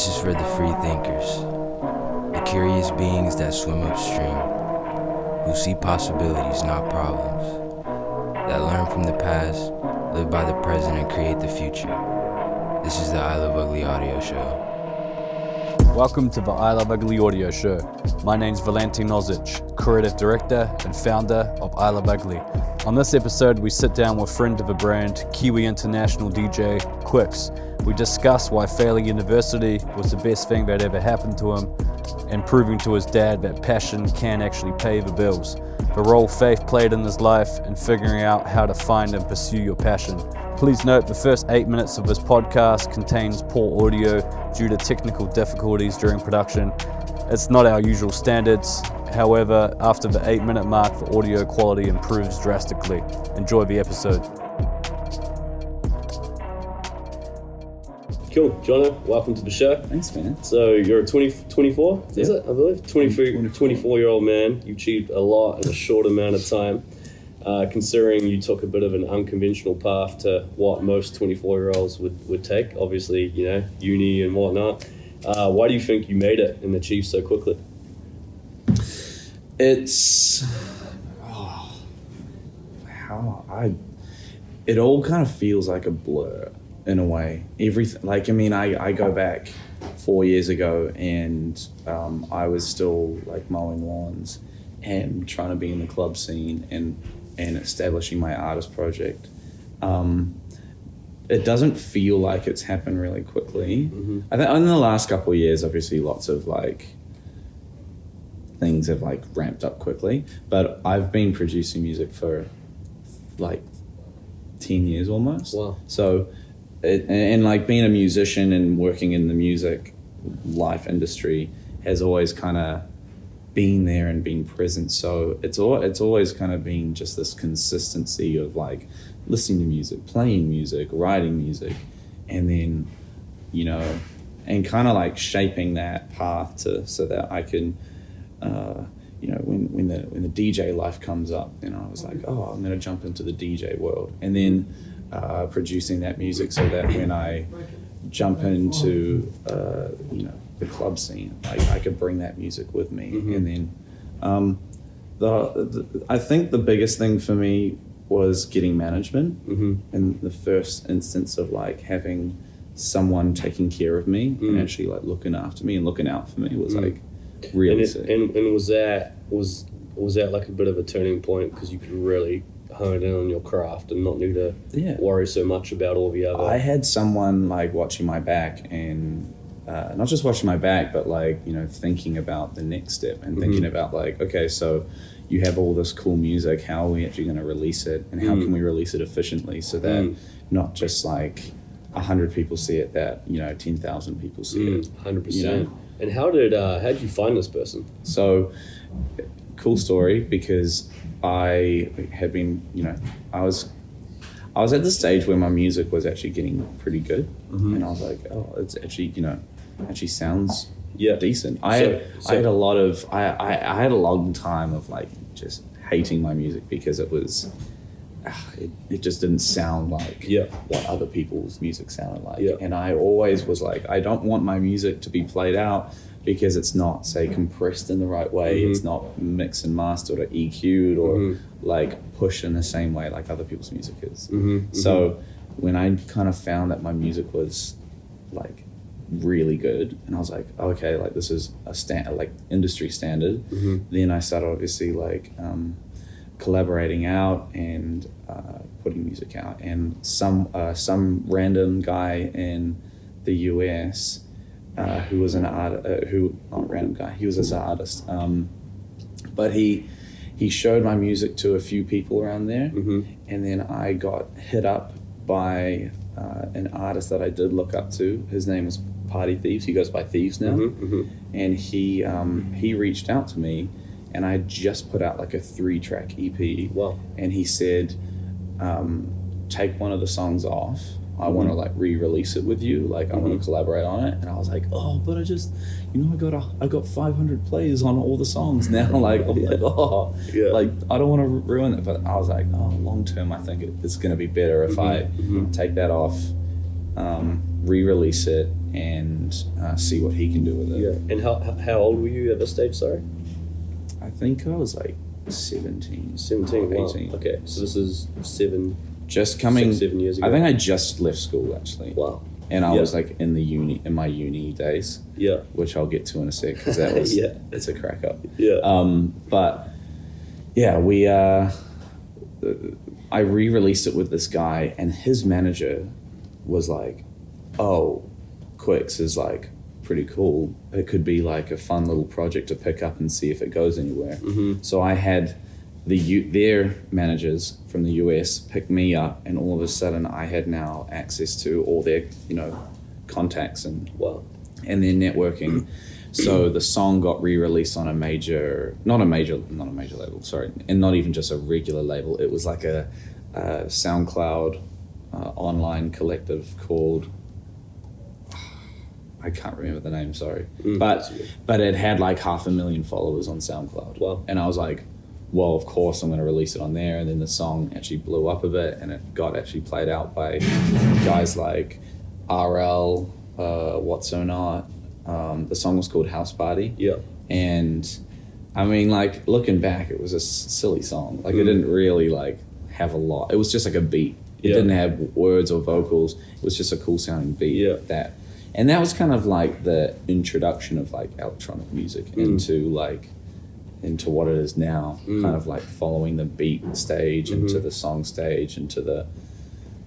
This is for the free thinkers, the curious beings that swim upstream, who see possibilities, not problems, that learn from the past, live by the present, and create the future. This is the I Love Ugly audio show. Welcome to the I Love Ugly audio show. My name's Valentin Ozich, creative director and founder of I Love Ugly. On this episode, we sit down with friend of the brand, Kiwi international DJ Quix. We discuss why failing university was the best thing that ever happened to him and proving to his dad that passion can actually pay the bills. The role faith played in his life and figuring out how to find and pursue your passion. Please note the first eight minutes of this podcast contains poor audio due to technical difficulties during production. It's not our usual standards. However, after the eight minute mark, the audio quality improves drastically. Enjoy the episode. Cool. Jono, welcome to the show. Thanks, man. So you're a 20, 24, is it, I believe? 23, 24. 24 year old man. You achieved a lot in a short amount of time. Uh, considering you took a bit of an unconventional path to what most 24 year olds would, would take, obviously, you know, uni and whatnot. Uh, why do you think you made it and achieved so quickly? It's oh, how I. It all kind of feels like a blur in a way. Everything, like I mean, I I go back four years ago and um, I was still like mowing lawns and trying to be in the club scene and and establishing my artist project. Um, it doesn't feel like it's happened really quickly. I think in the last couple of years, obviously, lots of like things have like ramped up quickly. But I've been producing music for like ten years almost. Wow. So, it, and, like being a musician and working in the music life industry has always kind of been there and been present. So it's all it's always kind of been just this consistency of like listening to music, playing music, writing music, and then you know, and kind of like shaping that path to so that I can, uh, you know, when when the when the DJ life comes up, you know, I was like, oh, I'm gonna jump into the DJ world, and then uh, producing that music so that when I jump into uh, you know the club scene, like I could bring that music with me, and then um, the, the I think the biggest thing for me was getting management Mm-hmm. in the first instance of like having someone taking care of me and Mm. actually like looking after me and looking out for me was Mm. like really and, it, sick. and and was that was was that like a bit of a turning point because you could really hone in on your craft and not need to yeah. worry so much about all the other I had someone like watching my back and uh, not just watching my back, but like you know thinking about the next step and thinking Mhm. about like okay, so you have all this cool music. How are we actually going to release it, and how Mm. can we release it efficiently so that Mm. not just like a hundred people see it, that you know ten thousand people see it. Mm, hundred you percent. know? And how did uh, how did you find this person? So, cool story because I had been, you know, I was, I was at the stage where my music was actually getting pretty good, Mhm. and I was like, oh, it's actually, you know, actually sounds Yeah. decent. I So- had, so- I had a lot of, I, I, I had a long time of like just hating my music because it was. ah, It, it just didn't sound like Yeah. what other people's music sounded like. Yeah. And I always was like, I don't want my music to be played out because it's not, say, compressed in the right way. Mhm. It's not mixed and mastered or EQ'd or Mhm. like pushed in the same way like other people's music is. Mm-hmm. So when I kind of found that my music was like really good, and I was like, okay, like this is a stand like industry standard. hmm Then I started obviously like um, collaborating out and uh, putting music out, and some uh, some random guy in the US uh, who was an art uh, who not a random guy he was an artist, um, but he he showed my music to a few people around there, hmm and then I got hit up by uh, an artist that I did look up to. His name is Party Thieves. He goes by Thieves now hmm and he um, he reached out to me, and I just put out like a three track EP, Wow. and he said, um, take one of the songs off. I want to like re-release it with you. Like I want to collaborate on it. And I was like, oh, but I just, you know, I got a, I got 500 plays on all the songs now. like I'm like, oh, Yeah. like I don't want to ruin it. But I was like, oh, long term, I think it, it's going to be better if I Mhm. take that off, um, re-release it, and uh, see what he can do with it. Yeah. And how how old were you at this stage? Sorry. I think I was like 17, 17. or Wow. 18. Okay, so this is seven. Just coming. Six, seven years ago. I think I just left school actually, Wow. and I Yeah. was like in the uni in my uni days, Yeah. which I'll get to in a sec because that was Yeah. it's a crack up. Yeah. Um, but yeah, we uh, I re-released it with this guy, and his manager was like, "Oh, Quix is like pretty cool. It could be like a fun little project to pick up and see if it goes anywhere." Mhm. So I had the U- their managers from the US picked me up, and all of a sudden I had now access to all their you know contacts and well and their networking. So the song got re-released on a major, not a major, not a major label, sorry, and not even just a regular label. It was like a, a SoundCloud uh, online collective called. I can't remember the name, sorry, Mm, but but it had like half a million followers on SoundCloud. Wow. And I was like, well, of course I'm going to release it on there. And then the song actually blew up a bit, and it got actually played out by guys like RL, uh, What So Not. Um, the song was called House Party, Yeah. and I mean, like looking back, it was a s- silly song. Like it Mm. didn't really like have a lot. It was just like a beat. It Yeah. didn't have words or vocals. It was just a cool sounding beat. Yeah. That, and that was kind of like the introduction of like electronic music Mm. into like into what it is now. Mm. Kind of like following the beat stage into Mhm. the song stage into the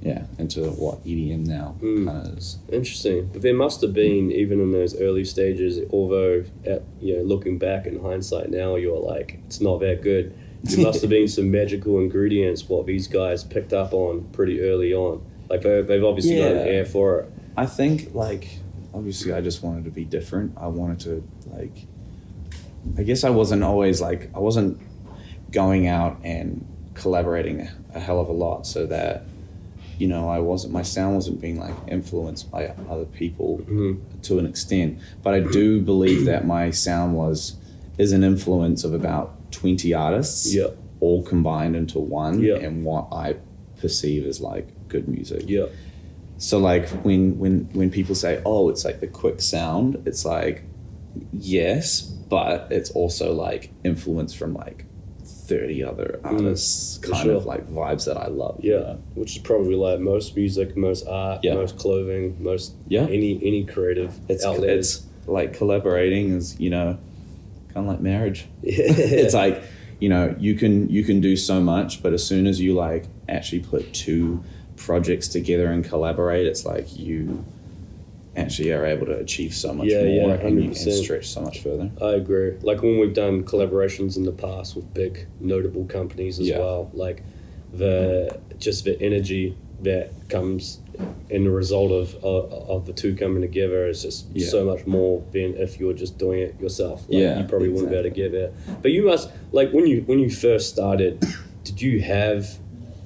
yeah into what EDM now Mm. kind of is. Interesting. But there must have been, even in those early stages, although, at, you know, looking back in hindsight now, you're like, it's not that good. There must have been some magical ingredients what these guys picked up on pretty early on. Like, they- they've obviously got an Yeah. air for it. I think like obviously I just wanted to be different. I wanted to like I guess I wasn't always like I wasn't going out and collaborating a hell of a lot so that you know I wasn't my sound wasn't being like influenced by other people Mhm. to an extent but I do believe that my sound was is an influence of about 20 artists Yeah. all combined into one Yeah. and what I perceive as like good music Yeah. so like when when when people say, "Oh, it's like the Quix sound," it's like yes, but it's also like influence from like thirty other artists, Mm, kind sure. of like vibes that I love. you Yeah. know? Which is probably like most music, most art, Yeah. most clothing, most Yeah. any any creative it's outlet. it's like collaborating is you know kind of like marriage. Yeah. it's like you know you can you can do so much, but as soon as you like actually put two projects together and collaborate, it's like you actually are able to achieve so much Yeah, more yeah, and you can stretch so much further. I agree. Like when we've done collaborations in the past with big notable companies as Yeah. well, like the just the energy that comes in the result of of, of the two coming together is just Yeah. so much more than if you were just doing it yourself. Like, Yeah, you probably wouldn't be able to get there. But you must like when you when you first started, did you have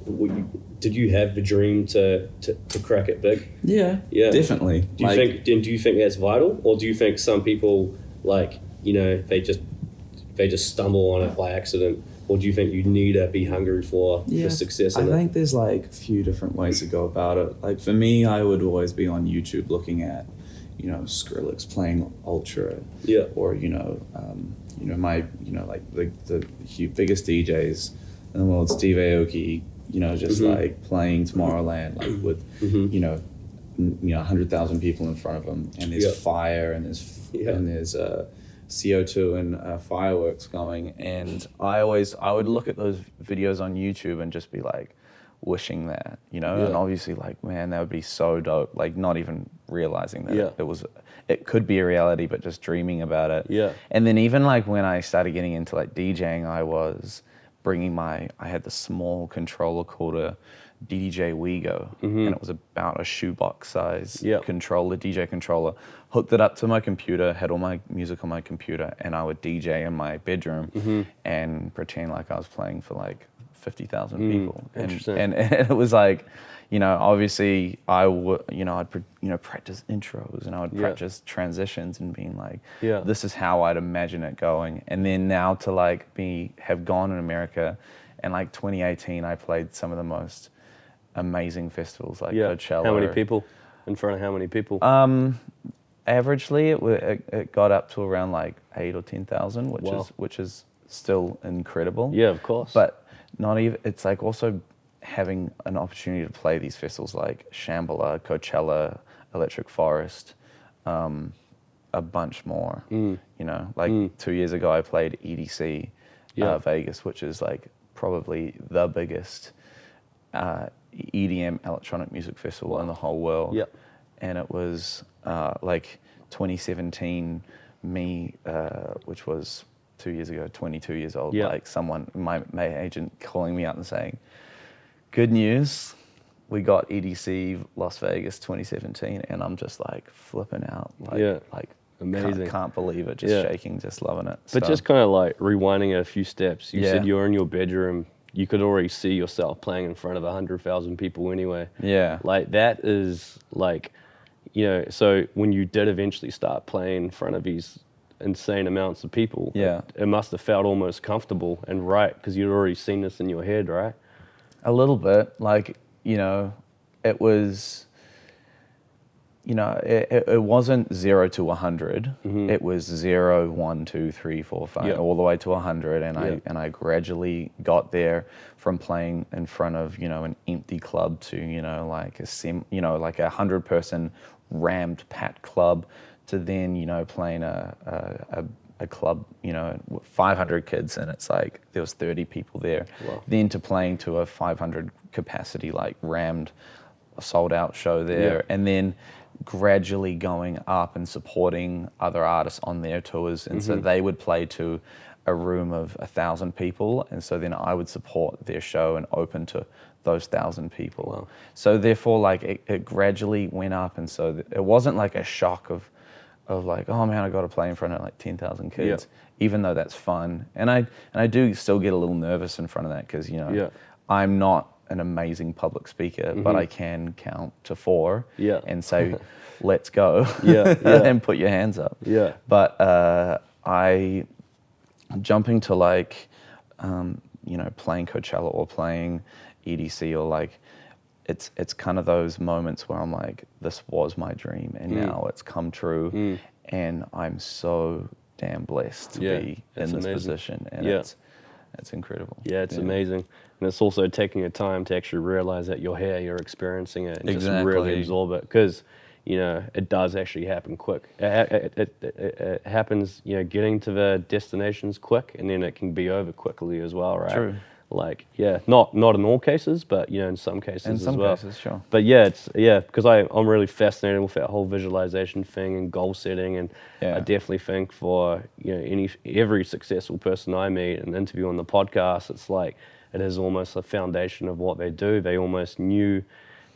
what you, did you have the dream to, to, to crack it big? Yeah, Yeah. definitely. Do you Like, think? And do you think that's vital, or do you think some people like you know they just they just stumble on it by accident, or do you think you need to be hungry for Yeah, the success I it? think there's like a few different ways to go about it. Like for me, I would always be on YouTube looking at, you know, Skrillex playing Ultra, Yeah, or you know, um, you know my, you know, like the the biggest DJs in the world, Steve Aoki, you know, just Mhm. like playing Tomorrowland, like with, Mhm. you know, n- you know, hundred thousand people in front of them, and there's Yeah. fire, and there's Yeah. and there's uh, CO two and uh, fireworks going, and I always I would look at those videos on YouTube and just be like wishing that, you know, and obviously like man, that would be so dope. Like not even realizing that Yeah. it was it could be a reality, but just dreaming about it. Yeah. And then even like when I started getting into like DJing, I was bringing my I had the small controller called a DDJ Wego, and it was about a shoebox size Mm-hmm. Controller, DJ controller. Hooked it up to my computer, had all my music on my computer, and I would DJ in my bedroom Mm-hmm. and pretend like I was playing for like fifty thousand Mm, people. And, interesting. and it was like, you know, obviously I would, you know, I'd, pr- you know, practice intros and I would Yeah. practice transitions and being like, Yeah. this is how I'd imagine it going. And then now to like be, have gone in America and like 2018, I played some of the most amazing festivals like yeah. Coachella. How many people in front of how many people? Um, averagely it, it it got up to around like eight or ten thousand, which Wow. is which is still incredible. Yeah, of course. But not even. It's like also having an opportunity to play these festivals like Shambhala, Coachella, Electric Forest, um, a bunch more. Mm. You know, like two years ago I played EDC Yeah. uh, Vegas, which is like probably the biggest uh, EDM electronic music festival in the whole world. Yep. And it was uh, like 2017, me, uh, which was two years ago, 22 years old, Yeah. like someone, my, my agent calling me up and saying, good news, we got EDC Las Vegas 2017. And I'm just like flipping out. Like, Yeah. like Amazing. Can't, can't believe it. Just Yeah. shaking, just loving it. But So- just kind of like rewinding a few steps. You Yeah. said you're in your bedroom. You could already see yourself playing in front of hundred thousand people anyway. Yeah. Like that is like, you know. So when you did eventually start playing in front of these insane amounts of people, Yeah. it, it must have felt almost comfortable and right because you'd already seen this in your head, right? A little bit, like you know, it was. You know, it, it, wasn't zero to 100 mm-hmm. It was zero, one, two, three, four, five, Yeah. all the way to hundred, and Yeah. I and I gradually got there from playing in front of you know an empty club to you know like a sim, you know like a hundred person rammed packed club, to then you know playing a a, a, a club you know with 500 kids and it's like there was 30 people there. Wow. Then to playing to a 500 capacity like rammed sold out show there Yeah. and then gradually going up and supporting other artists on their tours and Mm-hmm. so they would play to a room of a thousand people and so then i would support their show and open to those thousand people Wow. so therefore like it, it gradually went up and so it wasn't like a shock of of like oh man i got to play in front of like 10,000 kids even though that's fun and i and i do still get a little nervous in front of that because you know Yeah. i'm not an amazing public speaker but i can count to four Mm-hmm. Yeah. and say let's go Yeah, yeah. and put your hands up Yeah. but uh, i jumping to like um, you know playing coachella or playing edc or like it's it's kind of those moments where i'm like this was my dream and Mm. now it's come true and i'm so damn blessed to Yeah, be in this amazing. position and Yeah. it's it's incredible Yeah, it's amazing. And it's also taking your time to actually realize that you're here, you're experiencing it, and just really absorb it. Because, you know, it does actually happen quick. It, it, it, it, it happens, you know, getting to the destinations quick, and then it can be over quickly as well, right? True. Like, yeah, not not in all cases, but you know, in some cases In as some well. cases, sure. But yeah, it's yeah, because I I'm really fascinated with that whole visualization thing and goal setting, and Yeah. I definitely think for you know any every successful person I meet and interview on the podcast, it's like it is almost a foundation of what they do. They almost knew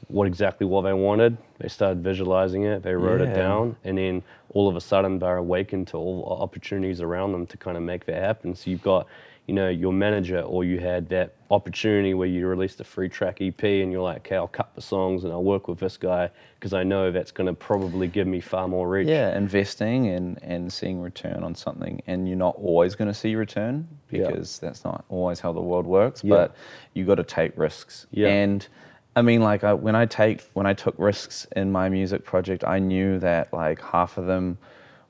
what exactly what they wanted. They started visualizing it. They wrote it down, and then all of a sudden they're awakened to all opportunities around them to kind of make that happen. So you've got you know your manager, or you had that opportunity where you released a free track EP, and you're like, okay, I'll cut the songs and I'll work with this guy because I know that's going to probably give me far more reach. Yeah, investing and, and seeing return on something, and you're not always going to see return Yeah. because that's not always how the world works. Yeah. But you got to take risks. Yeah. And I mean, like I, when I take when I took risks in my music project, I knew that like half of them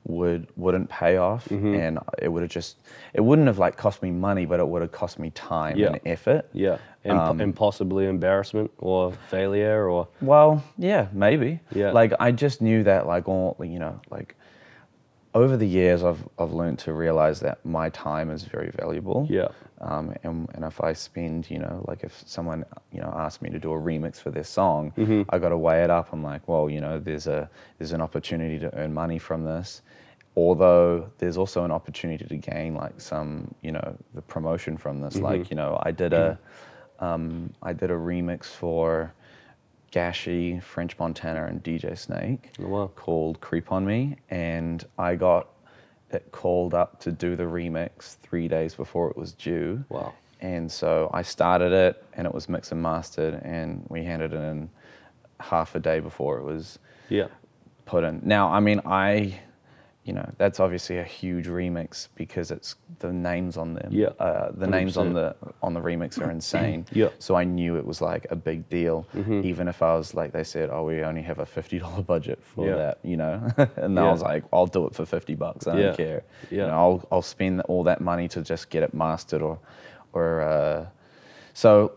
would wouldn't pay off, Mm-hmm. and it would have just it wouldn't have like cost me money, but it would have cost me time Yeah. and effort. Yeah, and, Um, and possibly embarrassment or failure or Well, yeah, maybe. Yeah. Like I just knew that like all you know, like over the years I've I've learned to realize that my time is very valuable. Yeah. Um, and, and if I spend, you know, like if someone, you know, asked me to do a remix for their song, Mm-hmm. I got to weigh it up. I'm like, well, you know, there's a there's an opportunity to earn money from this, although there's also an opportunity to gain like some, you know, the promotion from this. Mm-hmm. Like, you know, I did a um, I did a remix for Gashi, French Montana, and DJ Snake Oh, wow. called Creep on Me. And I got it called up to do the remix three days before it was due. Wow. And so I started it and it was mixed and mastered, and we handed it in half a day before it was yeah, put in. Now, I mean, I you know, that's obviously a huge remix because it's the names on them. Yeah, Uh, the names on the on the remix are insane. Yeah. So I knew it was like a big deal, even if I was like they said, oh, we only have a fifty dollar budget for Yeah. that, you know, and Yeah. I was like, I'll do it for fifty bucks. I don't care. Yeah. You know, I'll I'll spend all that money to just get it mastered or or uh, so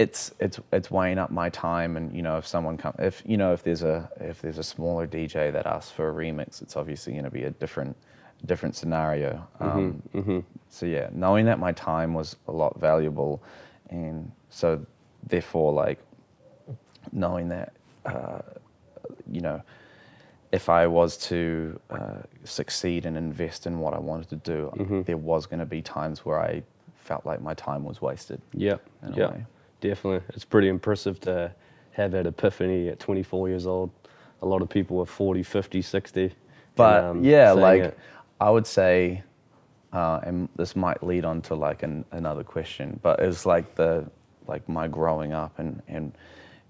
it's it's it's weighing up my time and you know if someone come if you know if there's a if there's a smaller DJ that asks for a remix it's obviously going to be a different different scenario um, so yeah knowing that my time was a lot valuable and so therefore like knowing that uh, you know if I was to uh, succeed and invest in what I wanted to do, there was going to be times where I felt like my time was wasted. Yeah, yeah, way. Definitely. It's pretty impressive to have that epiphany at 24 years old. A lot of people are 40, 50, 60. and, But um, yeah, like it. I would say, uh, and this might lead on to like an, another question, but it's like the like my growing up and and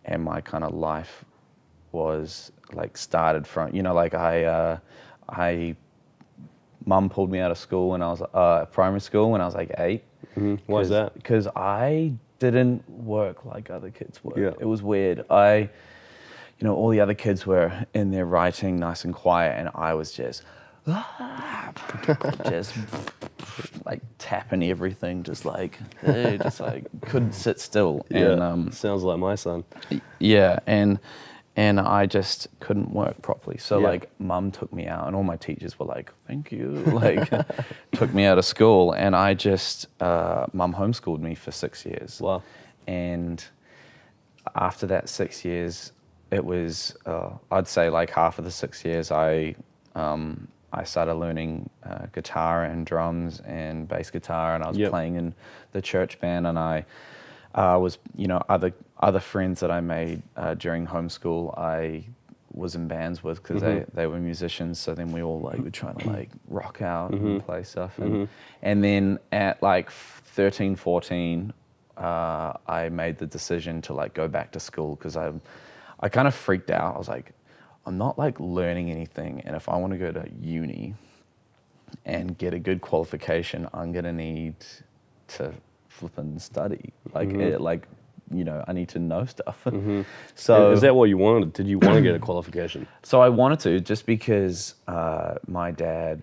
and my kind of life was like started from you know like I uh, I mum pulled me out of school when I was uh, primary school when I was like eight. Mhm. Why is that? Because I didn't work like other kids work. Yeah. It was weird. I, you know, all the other kids were in there writing nice and quiet, and I was just, just like tapping everything, just like, hey, just like couldn't sit still. yeah, And, um, sounds like my son. yeah, and and I just couldn't work properly. So Yeah. like, mum took me out, and all my teachers were like, "Thank you," like, took me out of school, and I just uh, mum homeschooled me for six years. Wow. And after that six years, it was uh, I'd say like half of the six years I um, I started learning uh, guitar and drums and bass guitar, and I was Yep. playing in the church band, and I uh, was you know other other friends that I made uh, during homeschool I was in bands with because they, they were musicians so then we all like were trying to like rock out and play stuff. And, and then at like 13 14 uh, I made the decision to like go back to school because I I kind of freaked out. I was like I'm not like learning anything and if I want to go to uni and get a good qualification, I'm gonna need to flip and study. Like, it, like you know, I need to know stuff. Mm-hmm. So is that what you wanted? Did you want to get a qualification? so I wanted to just because uh, my dad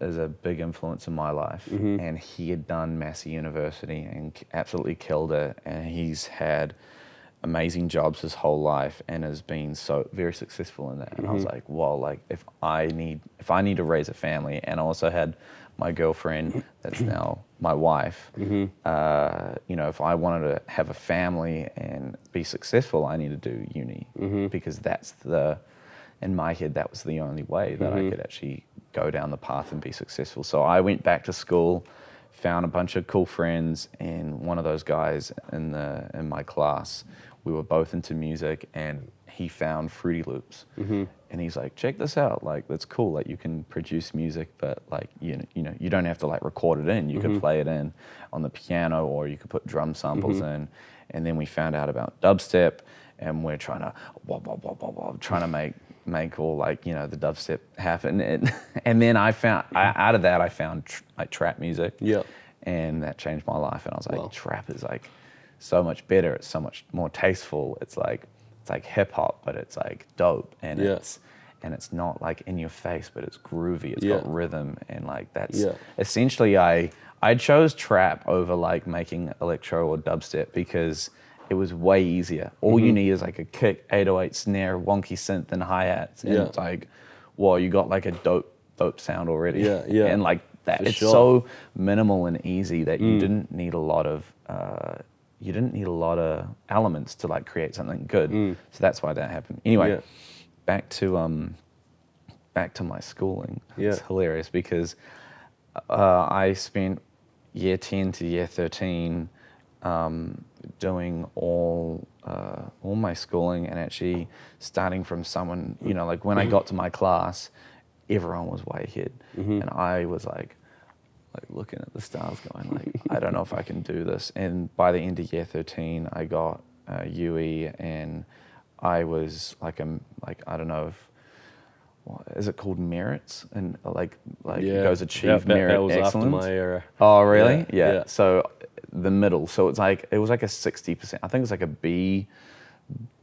is a big influence in my life, mm-hmm. and he had done Massey University and absolutely killed it, and he's had amazing jobs his whole life and has been so very successful in that. And I was mm-hmm. like, well, like if I need if I need to raise a family, and I also had my girlfriend that's mm-hmm. now my wife. Mm-hmm. Uh, you know, if I wanted to have a family and be successful, I need to do uni mm-hmm. because that's the in my head that was the only way that I could actually go down the path and be successful. So I went back to school, found a bunch of cool friends, and one of those guys in the in my class, we were both into music, and he found Fruity Loops, mm-hmm. and he's like, "Check this out! Like that's cool. Like you can produce music, but like you know, you know, you don't have to like record it in. You could mm-hmm. play it in on the piano, or you could put drum samples mm-hmm. in." And then we found out about dubstep, and we're trying to wah, wah, wah, wah, wah, trying to make make all like you know the dubstep happen. And, and then I found I, out of that I found tr- like trap music. Yep. And that changed my life. And I was like, Wow. trap is like so much better. It's so much more tasteful. It's like it's like hip hop, but it's like dope. And Yeah. it's and it's not like in your face, but it's groovy. It's Yeah. got rhythm and like that's Yeah. essentially I I chose trap over like making electro or dubstep because it was way easier. All Mm-hmm. you need is like a kick, 808 snare, wonky synth, and hi hats, and Yeah. it's like, well, you got like a dope dope sound already. Yeah, yeah, and like that, for it's sure. Mm. so minimal and easy that you didn't need a lot of. Uh, you didn't need a lot of elements to like create something good. So that's why that happened. Anyway, Mm. Yeah. back to um, back to my schooling. It's hilarious because uh, I spent year 10 to year 13 um, doing all uh, all my schooling and actually starting from someone, you know, like when I got to my class, everyone was way ahead. And I was like, like looking at the stars going like, I don't know if I can do this. And by the end of year 13, I got uh, UE and I was like, a, like, I don't know if what is it called merits and like like Yeah. it goes achieve That- that- merit that was after my era. Oh, really? Yeah, Yeah. yeah. So the middle. So it's like it was like a sixty percent. I think it was like a B,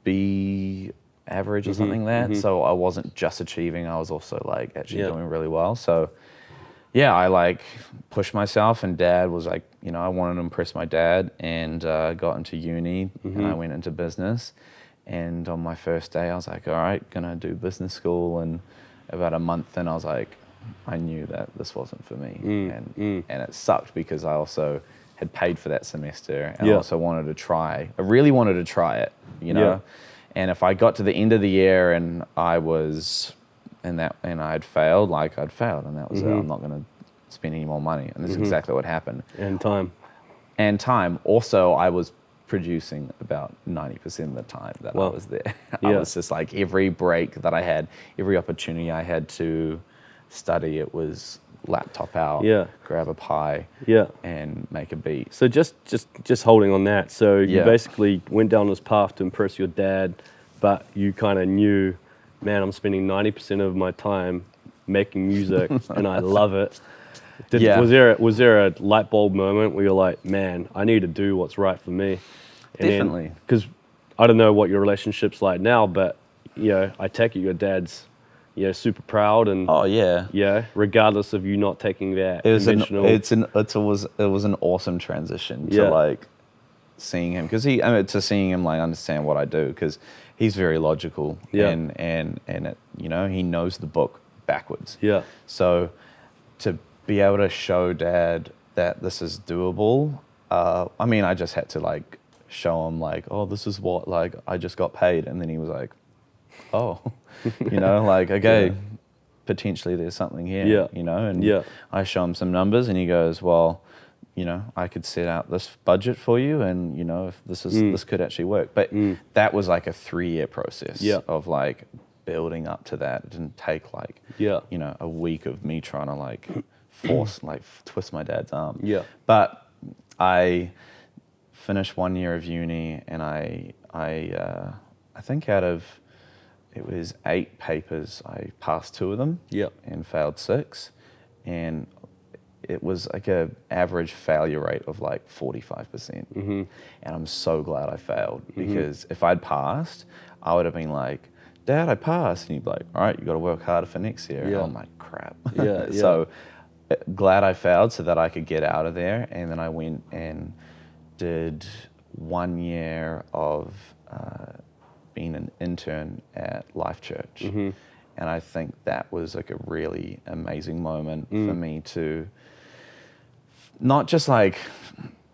B average Mm-hmm, or something like that. So I wasn't just achieving. I was also like actually Yeah. doing really well. So yeah, I like pushed myself, and Dad was like, you know, I wanted to impress my dad, and uh, got into uni, and I mm-hmm. went into business. And on my first day, I was like, all right, gonna do business school. And about a month in, I was like, I knew that this wasn't for me, mm, and mm. and it sucked because I also had paid for that semester, and I also wanted to try. I really wanted to try it, you know. Yeah. And if I got to the end of the year and I was and that and I'd failed, like I'd failed, and that was it. Mm-hmm. I'm not going to spend any more money, and that's mm-hmm. exactly what happened. And time. And time. Also, I was producing about 90% of the time that I was there. Yeah. I was just like every break that I had, every opportunity I had to study, it was laptop out, Yeah. grab a pie, Yeah. and make a beat. So just just just holding on that. So you Yeah. basically went down this path to impress your dad, but you kind of knew, man, I'm spending 90% of my time making music and I love it. Did, Yeah. Was there a, was there a light bulb moment where you're like, man, I need to do what's right for me? Definitely. Because I don't know what your relationship's like now, but you know, I take it your dad's, you know, super proud and Oh, yeah. yeah, regardless of you not taking that it was an it's an it's was it was an awesome transition to Yeah. like seeing him because he I mean, to seeing him like understand what I do because he's very logical Yeah. and and and it, you know he knows the book backwards yeah, so to be able to show dad that this is doable uh, I mean I just had to like show him like oh this is what like I just got paid and then he was like oh you know like okay Yeah. potentially there's something here Yeah. you know and Yeah. I show him some numbers and he goes, well, you know, I could set out this budget for you and, you know, if this is, Mm. this could actually work. But that was like a three year process Yeah. of like building up to that. It didn't take like, Yeah. you know, a week of me trying to like force, like twist my dad's arm. Yeah. But I finished one year of uni and I, I, uh, I think out of, it was eight papers, I passed two of them yeah, and failed six, and it was like a average failure rate of like forty five percent. Mm-hmm. And I'm so glad I failed because if I'd passed, I would have been like, "Dad, I passed," and you'd be like, "All right, you got to work harder for next year." Yeah. And I'm like, "Crap." Yeah, yeah. so uh, glad I failed so that I could get out of there, and then I went and did one year of uh, being an intern at Life Church. Mm-hmm. And I think that was like a really amazing moment Mm. for me to not just like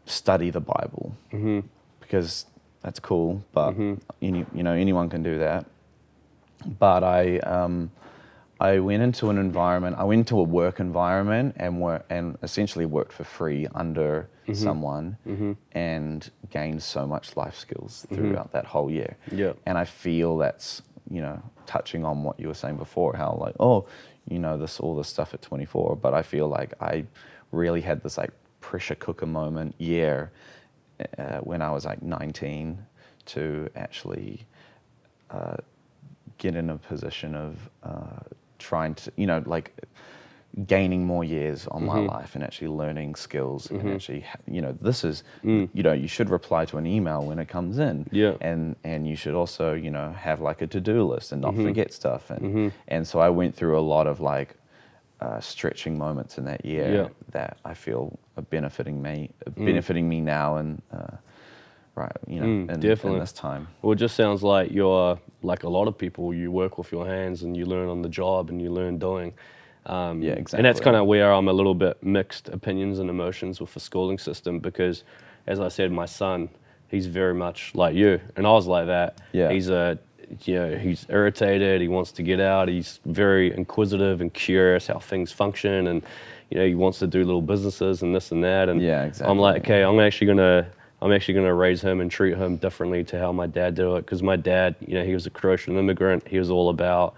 study the Bible Mm-hmm. because that's cool, but any, you know anyone can do that. But I um, I went into an environment. I went into a work environment and wor- and essentially worked for free under Mm-hmm. someone and gained so much life skills throughout that whole year. Mm-hmm. Yeah. And I feel that's you know touching on what you were saying before, how like oh you know this all this stuff at 24, but I feel like I really had this like pressure cooker moment year uh, when I was like 19 to actually uh, get in a position of uh, trying to, you know, like gaining more years on my life and actually learning skills and actually, you know, this is, you know, you should reply to an email when it comes in. Yeah. And and you should also, you know, have like a to-do list and not forget stuff. And and so I went through a lot of like uh, stretching moments in that year Yeah. that I feel are benefiting me, benefiting me now and. Uh, Right, you know, Mm, in, definitely. in this time. Well, it just sounds like you're like a lot of people. You work with your hands and you learn on the job and you learn doing. Um, Yeah, And that's kind of where I'm a little bit mixed opinions and emotions with the schooling system because, as I said, my son, he's very much like you, and I was like that. Yeah. He's a, you know, he's irritated. He wants to get out. He's very inquisitive and curious how things function, and you know, he wants to do little businesses and this and that. And Yeah, exactly. I'm like, okay, I'm actually gonna I'm actually gonna raise him and treat him differently to how my dad did it because my dad, you know, he was a Croatian immigrant. He was all about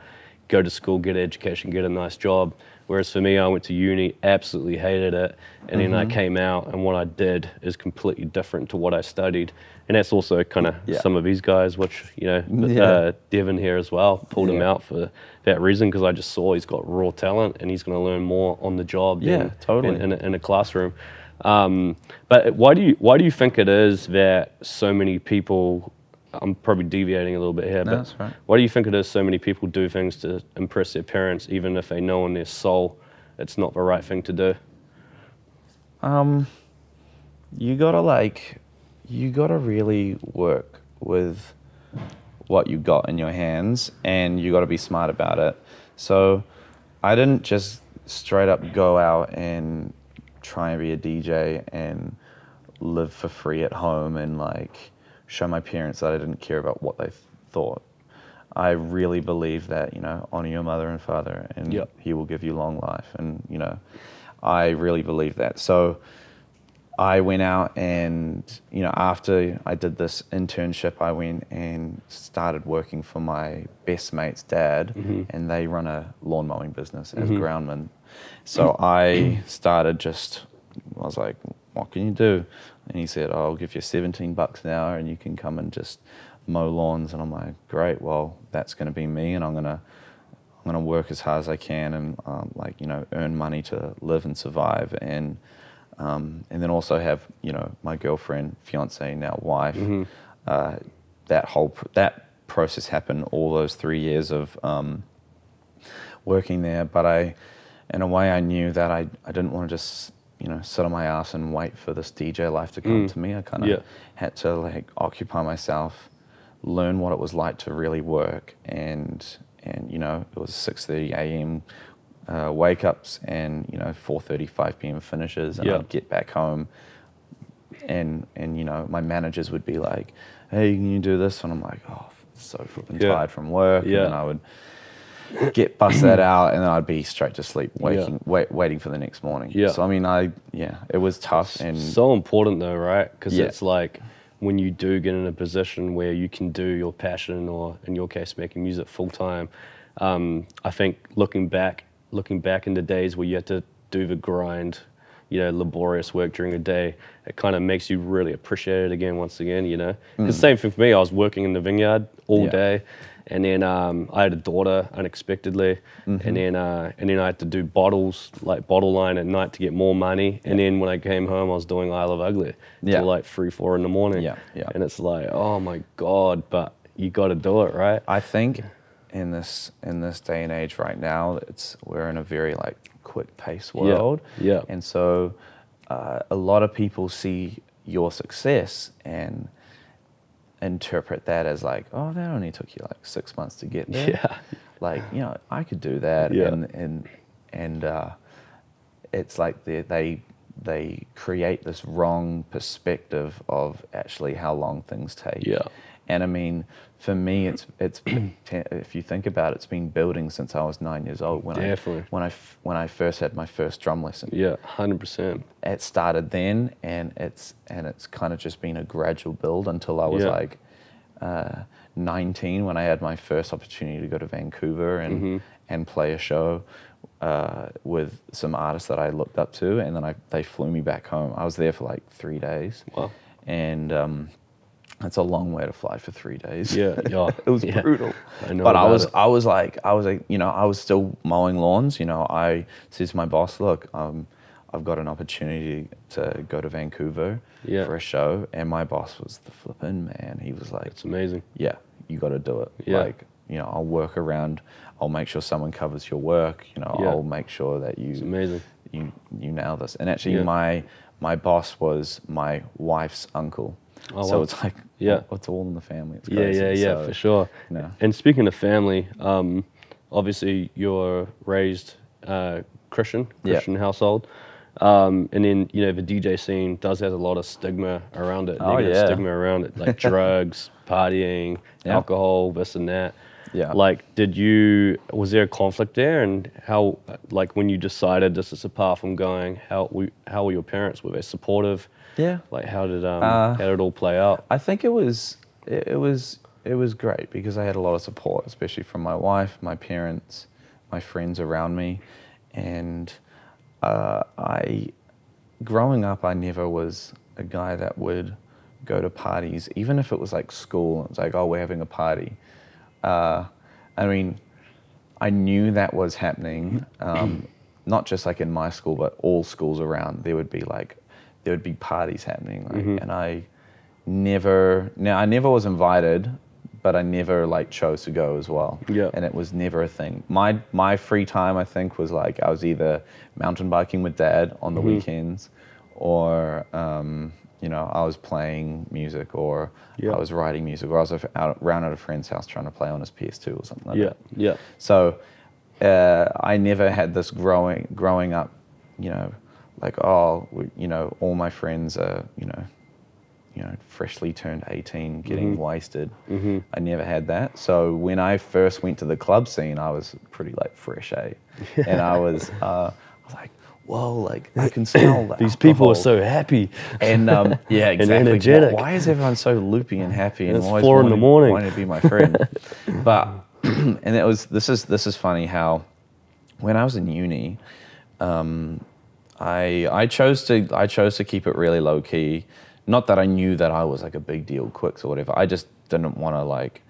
go to school, get an education, get a nice job. Whereas for me, I went to uni, absolutely hated it, and then I Mm-hmm. came out, and what I did is completely different to what I studied, and that's also kind of Yeah. some of these guys, which you know, Yeah. uh, Devin here as well, pulled him out for that reason because I just saw he's got raw talent, and he's going to learn more on the job Yeah, than totally. in, in, a, in a classroom. Um, but why do you why do you think it is that so many people? I'm probably deviating a little bit here, No, but right. why do you think it is so many people do things to impress their parents, even if they know in their soul it's not the right thing to do? Um, you gotta like, you gotta really work with what you got in your hands, and you gotta be smart about it. So, I didn't just straight up go out and try and be a DJ and live for free at home and like show my parents that I didn't care about what they th- thought. I really believe that, you know, honor your mother and father and Yep. he will give you long life. And, you know, I really believe that. So I went out and, you know, after I did this internship, I went and started working for my best mate's dad, mm-hmm. and they run a lawn mowing business as mm-hmm. groundman. So I started just, I was like, what can you do? And he said, oh, I'll give you 17 bucks an hour and you can come and just mow lawns. And I'm like, great, well, that's going to be me, and I'm going to I'm gonna work as hard as I can and um, like you know earn money to live and survive and um, and then also have you know my girlfriend, fiance, now wife. Uh, that whole pr- that process happened all those three years of um, working there. But I, in a way, I knew that I I didn't want to just you know sit on my ass and wait for this DJ life to come to me. I kind of Yeah. had to like occupy myself, learn what it was like to really work, and and you know it was 6:30 a.m. Uh, wake ups and you know 4:30 5 p.m. finishes, and Yeah. I'd get back home, and and you know my managers would be like, "Hey, can you do this?" And I'm like, "Oh, so flipping Yeah. tired from work," Yeah. and then I would get bust that out, and then I'd be straight to sleep, waking, wait, waiting for the next morning. Yeah. So I mean, I yeah, it was tough, and so important though, right? Because Yeah. it's like when you do get in a position where you can do your passion, or in your case, making music full time. Um, I think looking back, looking back in the days where you had to do the grind, you know, laborious work during the day, it kind of makes you really appreciate it again. Once again, you know, the same thing for me. I was working in the vineyard all Mm. Yeah. day. And then um, I had a daughter unexpectedly, Mm-hmm. and then uh, and then I had to do bottles like bottle line at night to get more money. And then when I came home, I was doing I Love Ugly Yeah. till like three, four in the morning. Yeah, yeah. And it's like, oh my god, but you got to do it, right? I think in this in this day and age right now, it's we're in a very like quick pace world. yeah. And so uh, a lot of people see your success and interpret that as like, oh, that only took you like six months to get there. Yeah. Like you know, I could do that. Yeah. And and and uh, it's like they they they create this wrong perspective of actually how long things take. Yeah. And I mean, for me, it's it's if you think about it, it's been building since I was nine years old. When Definitely. I when I when I first had my first drum lesson, Yeah, hundred percent. it started then, and it's and it's kind of just been a gradual build until I was Yeah. like uh, 19 when I had my first opportunity to go to Vancouver and Mm-hmm. and play a show uh, with some artists that I looked up to, and then I they flew me back home. I was there for like three days, Wow. and um, that's a long way to fly for three days. Yeah, yeah, it was yeah. brutal. I know but I was it. I was like I was like you know I was still mowing lawns. You know I said to my boss, look, um, I've got an opportunity to go to Vancouver Yeah. for a show, and my boss was the flippin' man. He was like, It's amazing. yeah, you got to do it. Yeah. Like you know I'll work around. I'll make sure someone covers your work. You know Yeah. I'll make sure that you It's amazing. you you nail this. And actually, Yeah. my my boss was my wife's uncle. Oh, so wow. it's like Yeah. it's all in the family. It's Yeah, crazy. yeah, yeah, So, for sure. you know. And speaking of family, um, obviously you're raised uh, Christian, Yeah. Christian household. Um, and then you know the DJ scene does have a lot of stigma around it, Oh, yeah. stigma around it, like drugs, partying, Yeah. alcohol, this and that. Yeah. Like, did you? Was there a conflict there? And how? Like, when you decided this is a path I'm going, how we, how were your parents? Were they supportive? Yeah. Like, how did um, Uh, how did it all play out? I think it was it, it was it was great because I had a lot of support, especially from my wife, my parents, my friends around me, and uh, I, growing up, I never was a guy that would go to parties, even if it was like school. It's like, oh, we're having a party. Uh, I mean, I knew that was happening, um, not just like in my school, but all schools around. There would be like, there would be parties happening, like, and I never. Now I never was invited, but I never like chose to go as well. Yeah. and it was never a thing. My my free time, I think, was like I was either mountain biking with dad on the weekends, or um, you know I was playing music, or Yeah. I was writing music, or I was out around at a friend's house trying to play on his PS2 or something like Yeah, that. yeah, So uh, I never had this growing growing up, you know, like oh, you know, all my friends are, you know, you know, freshly turned 18, getting wasted. I never had that. So when I first went to the club scene, I was pretty like fresh, eh? And I was, uh, like, whoa, like I can smell that These people are so happy. And um, yeah, exactly. Why- energetic. Why, is everyone so loopy and happy and It's always four in the morning. wanting to be my friend? but and it was this is this is funny how when I was in uni, um, I I chose to I chose to keep it really low key. Not that I knew that I was like a big deal Quix or whatever. I just didn't want to like.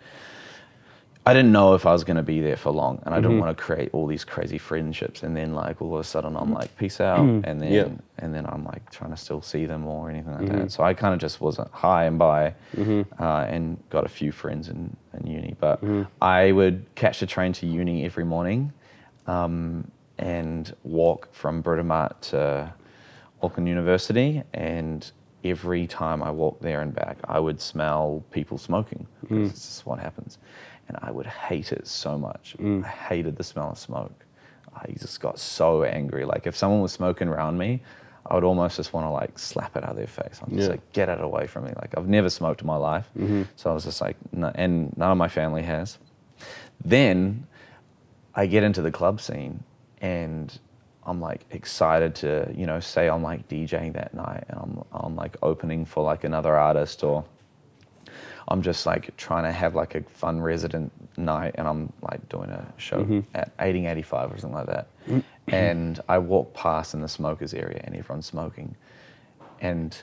I didn't know if I was going to be there for long, and I didn't mm-hmm. want to create all these crazy friendships. And then, like all of a sudden, I'm mm. like, peace out, mm. and then Yeah. and then I'm like trying to still see them or anything like mm-hmm. that. So I kind of just wasn't high and by, mm-hmm. uh, and got a few friends in, in uni. But I would catch the train to uni every morning, um, and walk from Britomart to Auckland University. And every time I walked there and back, I would smell people smoking because hmm. this is what happens. And I would hate it so much. Hmm. I hated the smell of smoke. I just got so angry. Like if someone was smoking around me, I would almost just want to like slap it out of their face. I'm just Yeah. like, get it away from me. Like I've never smoked in my life, mm-hmm. so I was just like, no, and none of my family has. Then I get into the club scene and I'm like excited to, you know, say I'm like DJing that night and I'm, I'm like opening for like another artist or I'm just like trying to have like a fun resident night and I'm like doing a show mm-hmm. at 1885 or something like that. Mm-hmm. and I walk past in the smokers area and everyone's smoking. And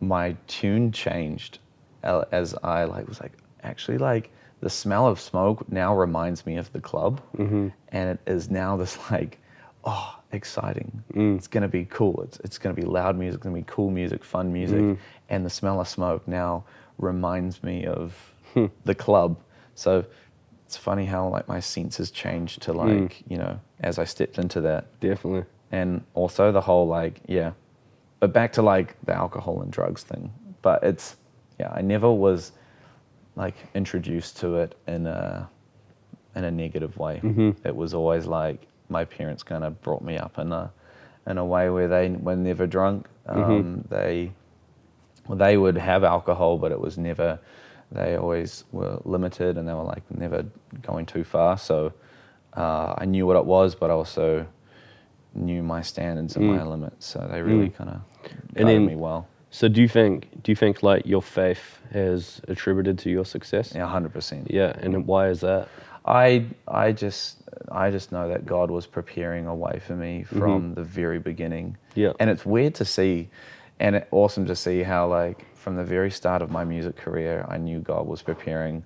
my tune changed as I like was like actually like the smell of smoke now reminds me of the club. Mm-hmm. And it is now this like oh exciting. Mm. It's gonna be cool. It's, it's gonna be loud music. It's gonna be cool music fun music. Mm-hmm. And the smell of smoke now reminds me of hmm. the club. So it's funny how like my senses changed to hmm. like you know as i stepped into that. Definitely. and also the whole like yeah. But back to like the alcohol and drugs thing. But it's yeah i never was like introduced to it in a in a negative way. It was always like my parents kind of brought me up in a in a way where they were never drunk. Um, they well, they would have alcohol but it was never they always were limited and they were like never going too far. So uh, i knew what it was but i also knew my standards and my limits, so they really kind of guided then- me well. So do you think do you think like your faith has attributed to your success? Yeah, hundred percent. Yeah, and why is that? I I just I just know that God was preparing a way for me mm-hmm. from the very beginning. Yeah. And it's weird to see and it, awesome to see how like from the very start of my music career I knew God was preparing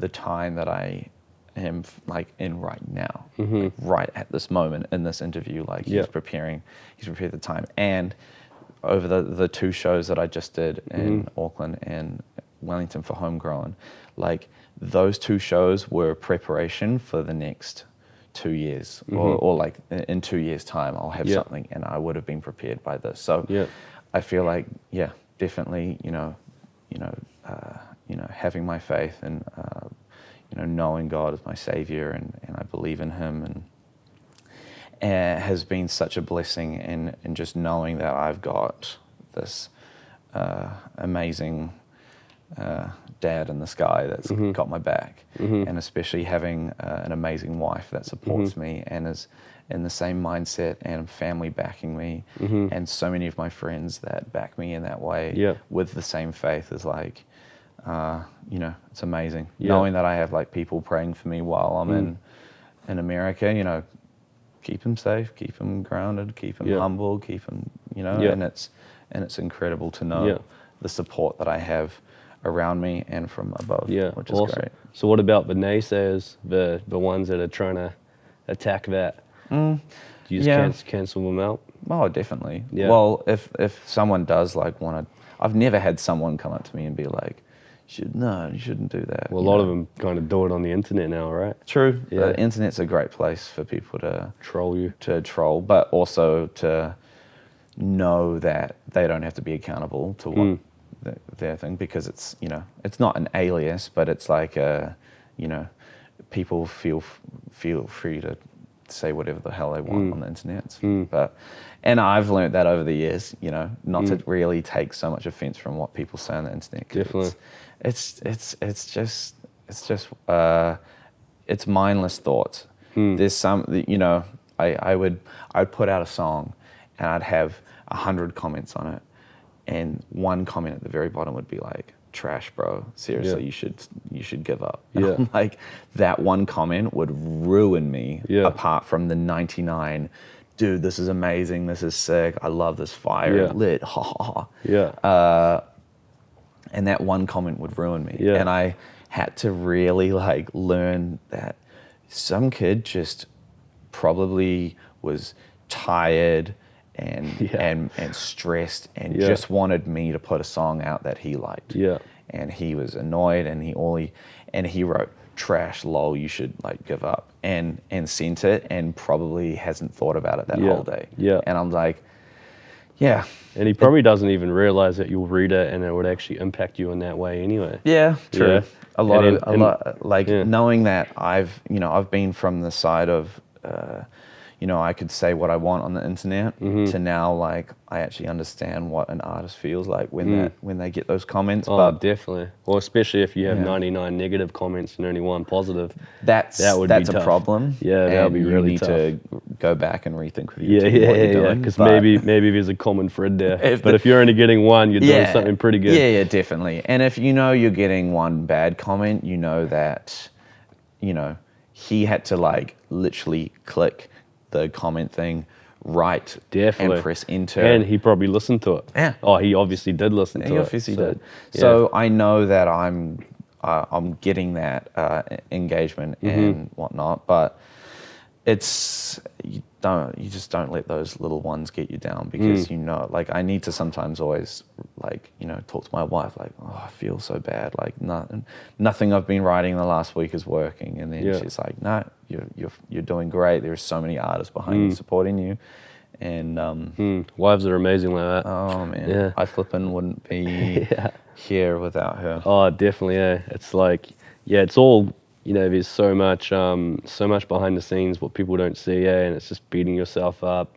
the time that I am like in right now. Mm-hmm. Like, right at this moment in this interview like Yeah. he's preparing he's prepared the time and over the, the two shows that I just did in Auckland and Wellington for Homegrown, like those two shows were preparation for the next two years, or, or like in- in two years' time, I'll have Yeah. something and I would have been prepared by this. So Yeah. I feel like, yeah, definitely, you know, you know, uh, you know, having my faith and, uh, you know, knowing God as my savior and, and I believe in him and, uh, has been such a blessing in, in just knowing that I've got this uh, amazing uh, dad in the sky that's got my back, and especially having uh, an amazing wife that supports me and is in the same mindset and family backing me, and so many of my friends that back me in that way Yeah. with the same faith is like, uh, you know, it's amazing. Yeah. knowing that I have like people praying for me while I'm in in America. You know, keep them safe, keep them grounded, keep them Yeah. humble, keep them, you know, Yeah. and it's and it's incredible to know Yeah. the support that I have around me and from above, Yeah, which is awesome. great. So what about the naysayers, the the ones that are trying to attack that? Do you just Mm. yeah. canc- cancel them out? Oh, definitely. Yeah. Well, if if someone does like want to, I've never had someone come up to me and be like, "You "Should no, you shouldn't do that." Well, a lot know? of them kind of do it on the internet now, right? True. Yeah. The internet's a great place for people to Troll you. to troll, but also to know that they don't have to be accountable to what Mm. th- their thing because it's you know it's not an alias, but it's like a you know people feel feel free to say whatever the hell they want Mm. on the internet. Mm. But and I've learned that over the years, you know, not Mm. to really take so much offense from what people say on the internet. Definitely. It's, it's it's it's just it's just uh, it's mindless thoughts. Hmm. There's some you know I, I would I'd put out a song and I'd have a hundred comments on it, and one comment at the very bottom would be like trash bro seriously Yeah. you should you should give up And Yeah. I'm like that one comment would ruin me Yeah. apart from the 99 dude this is amazing this is sick i love this fire Yeah. lit ha ha ha Yeah. uh, and that one comment would ruin me. Yeah. And I had to really like learn that some kid just probably was tired and Yeah. and and stressed and Yeah. just wanted me to put a song out that he liked. Yeah. And he was annoyed and he he and he wrote trash lol you should like give up and and sent it and probably hasn't thought about it that Yeah. whole day. Yeah. And I'm like yeah, And he probably doesn't even realize that you'll read it and it would actually impact you in that way anyway. Yeah, true. A lot And of a lot like knowing that I've you know I've been from the side of uh, you know I could say what I want on the internet Mm-hmm. to now like I actually understand what an artist feels like when that when they get those comments. Mm. Oh, but definitely. Well, especially if you have Yeah. 99 negative comments and only one positive. that's That would be that's a tough. problem. Yeah, that would be you really need to go back and rethink with your Yeah, yeah, what yeah, you're yeah. doing. Because maybe maybe there's a common thread there. If but the- if you're only getting one, you're doing something pretty good. Yeah, yeah, definitely. And if you know you're getting one bad comment, you know that, you know, he had to like literally click the comment thing, right Definitely. and press enter. And he probably listened to it. Yeah. Oh, he obviously did listen to he it. obviously so, did. yeah. So I know that I'm, uh, I'm getting that uh, engagement Mm-hmm. and whatnot, but it's you don't you just don't let those little ones get you down Mm. because you know like I need to sometimes always like you know talk to my wife like oh I feel so bad like nothing nothing I've been writing the last week is working and then Yeah. she's like no you're you're you're doing great there's so many artists behind you supporting you and um Mm, wives are amazing like that. oh man Yeah. I flipping wouldn't be Yeah. here without her Oh, definitely. Yeah, it's like yeah, it's all you know. There's so much, um, so much behind the scenes what people don't see. Yeah, and it's just beating yourself up.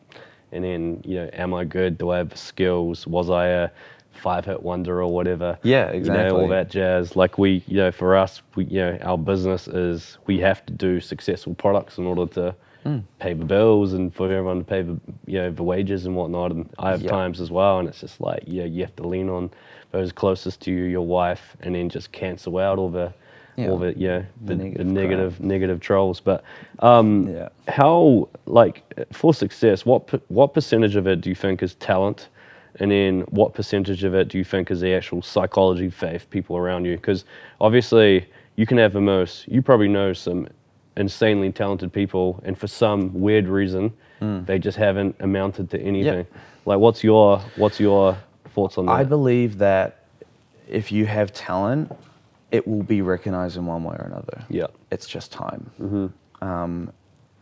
And then you know, am I good? Do I have the skills? Was I a five hit wonder or whatever? Yeah, exactly. You know, all that jazz. Like we, you know, for us, we, you know, our business is we have to do successful products in order to. Hmm. Pay the bills and for everyone to pay the you know the wages and whatnot, and I have Yep. times as well, and it's just like yeah, you have to lean on those closest to you, your wife, and then just cancel out all the Yeah. all the yeah The the, the negative negative negative trolls. But um, Yeah. how like for success, what what percentage of it do you think is talent, and then what percentage of it do you think is the actual psychology, faith, people around you? Because obviously you can have the most. You probably know some insanely talented people, and for some weird reason, Hmm. they just haven't amounted to anything. Like, what's your what's your thoughts on that? I believe that if you have talent, it will be recognized in one way or another. Yeah. It's just time. Mm-hmm. Um,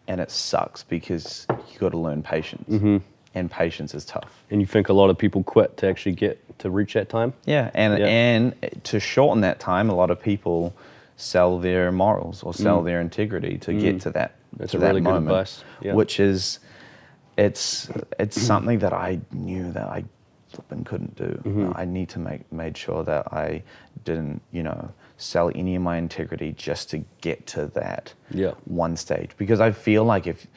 and it sucks because you got to learn patience. Mm-hmm. And patience is tough. and you think a lot of people quit to actually get to reach that time? Yeah. And, Yeah. and to shorten that time, a lot of people sell their morals or sell their integrity to get to that, Mm. That's to a that really good moment, advice. Yeah. which is, it's, it's something that I knew that I flipping couldn't do. Mm-hmm. I need to make made sure that I didn't, you know, sell any of my integrity just to get to that Yeah. one stage. Because I feel like if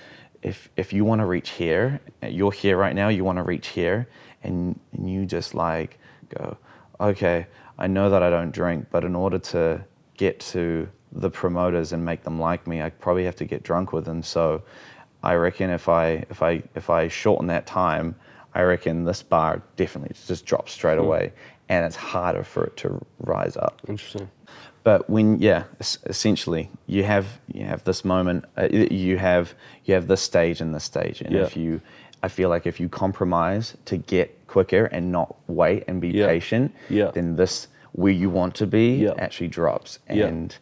if if you want to reach here, you're here right now, you want to reach here, and, and you just like go, okay, I know that I don't drink, but in order to get to the promoters and make them like me, I probably have to get drunk with them. So I reckon if I if I if I shorten that time, I reckon this bar definitely just drops straight away, and it's harder for it to rise up. Interesting. But when yeah, essentially you have you have this moment, uh, you have you have this stage and this stage, and Yeah. if you, I feel like if you compromise to get quicker and not wait and be Yeah. patient, Yeah. then this where you want to be Yeah. actually drops, and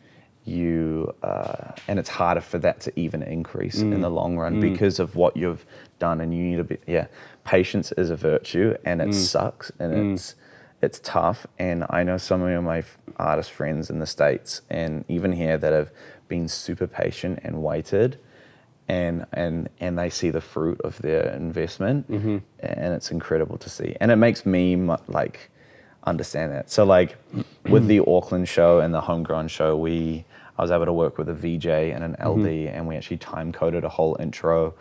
you uh, and it's harder for that to even increase Mm. in the long run because of what you've done, and you need to be yeah. Patience is a virtue, and Mm. it sucks, and it's it's tough. And I know some of my artist friends in the states and even here that have been super patient and waited. And, and and they see the fruit of their investment, Mm-hmm. and it's incredible to see. And it makes me like understand that. So like with the Auckland show and the homegrown show, we I was able to work with a VJ and an LD, and we actually time coded a whole intro,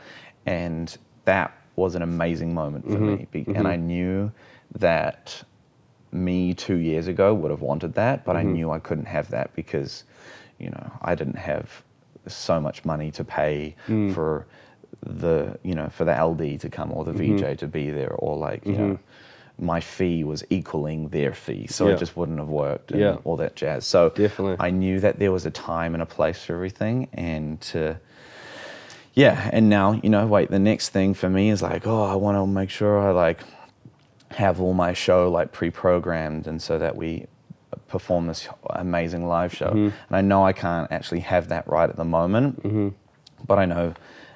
and that was an amazing moment for mm-hmm. me. Be- And mm-hmm. I knew that me two years ago would have wanted that, but I mm-hmm. knew I couldn't have that because, you know, I didn't have so much money to pay mm. for the, you know, for the LD to come or the VJ to be there or like, you know, my fee was equaling their fee, so Yeah. it just wouldn't have worked and Yeah. all that jazz. So Definitely. I knew that there was a time and a place for everything, and to yeah, and now you know, wait, the next thing for me is like, oh, I want to make sure I like have all my show like pre-programmed, and so that we uh, perform this amazing live show. Mm-hmm. And I know I can't actually have that right at the moment, mm-hmm. but I know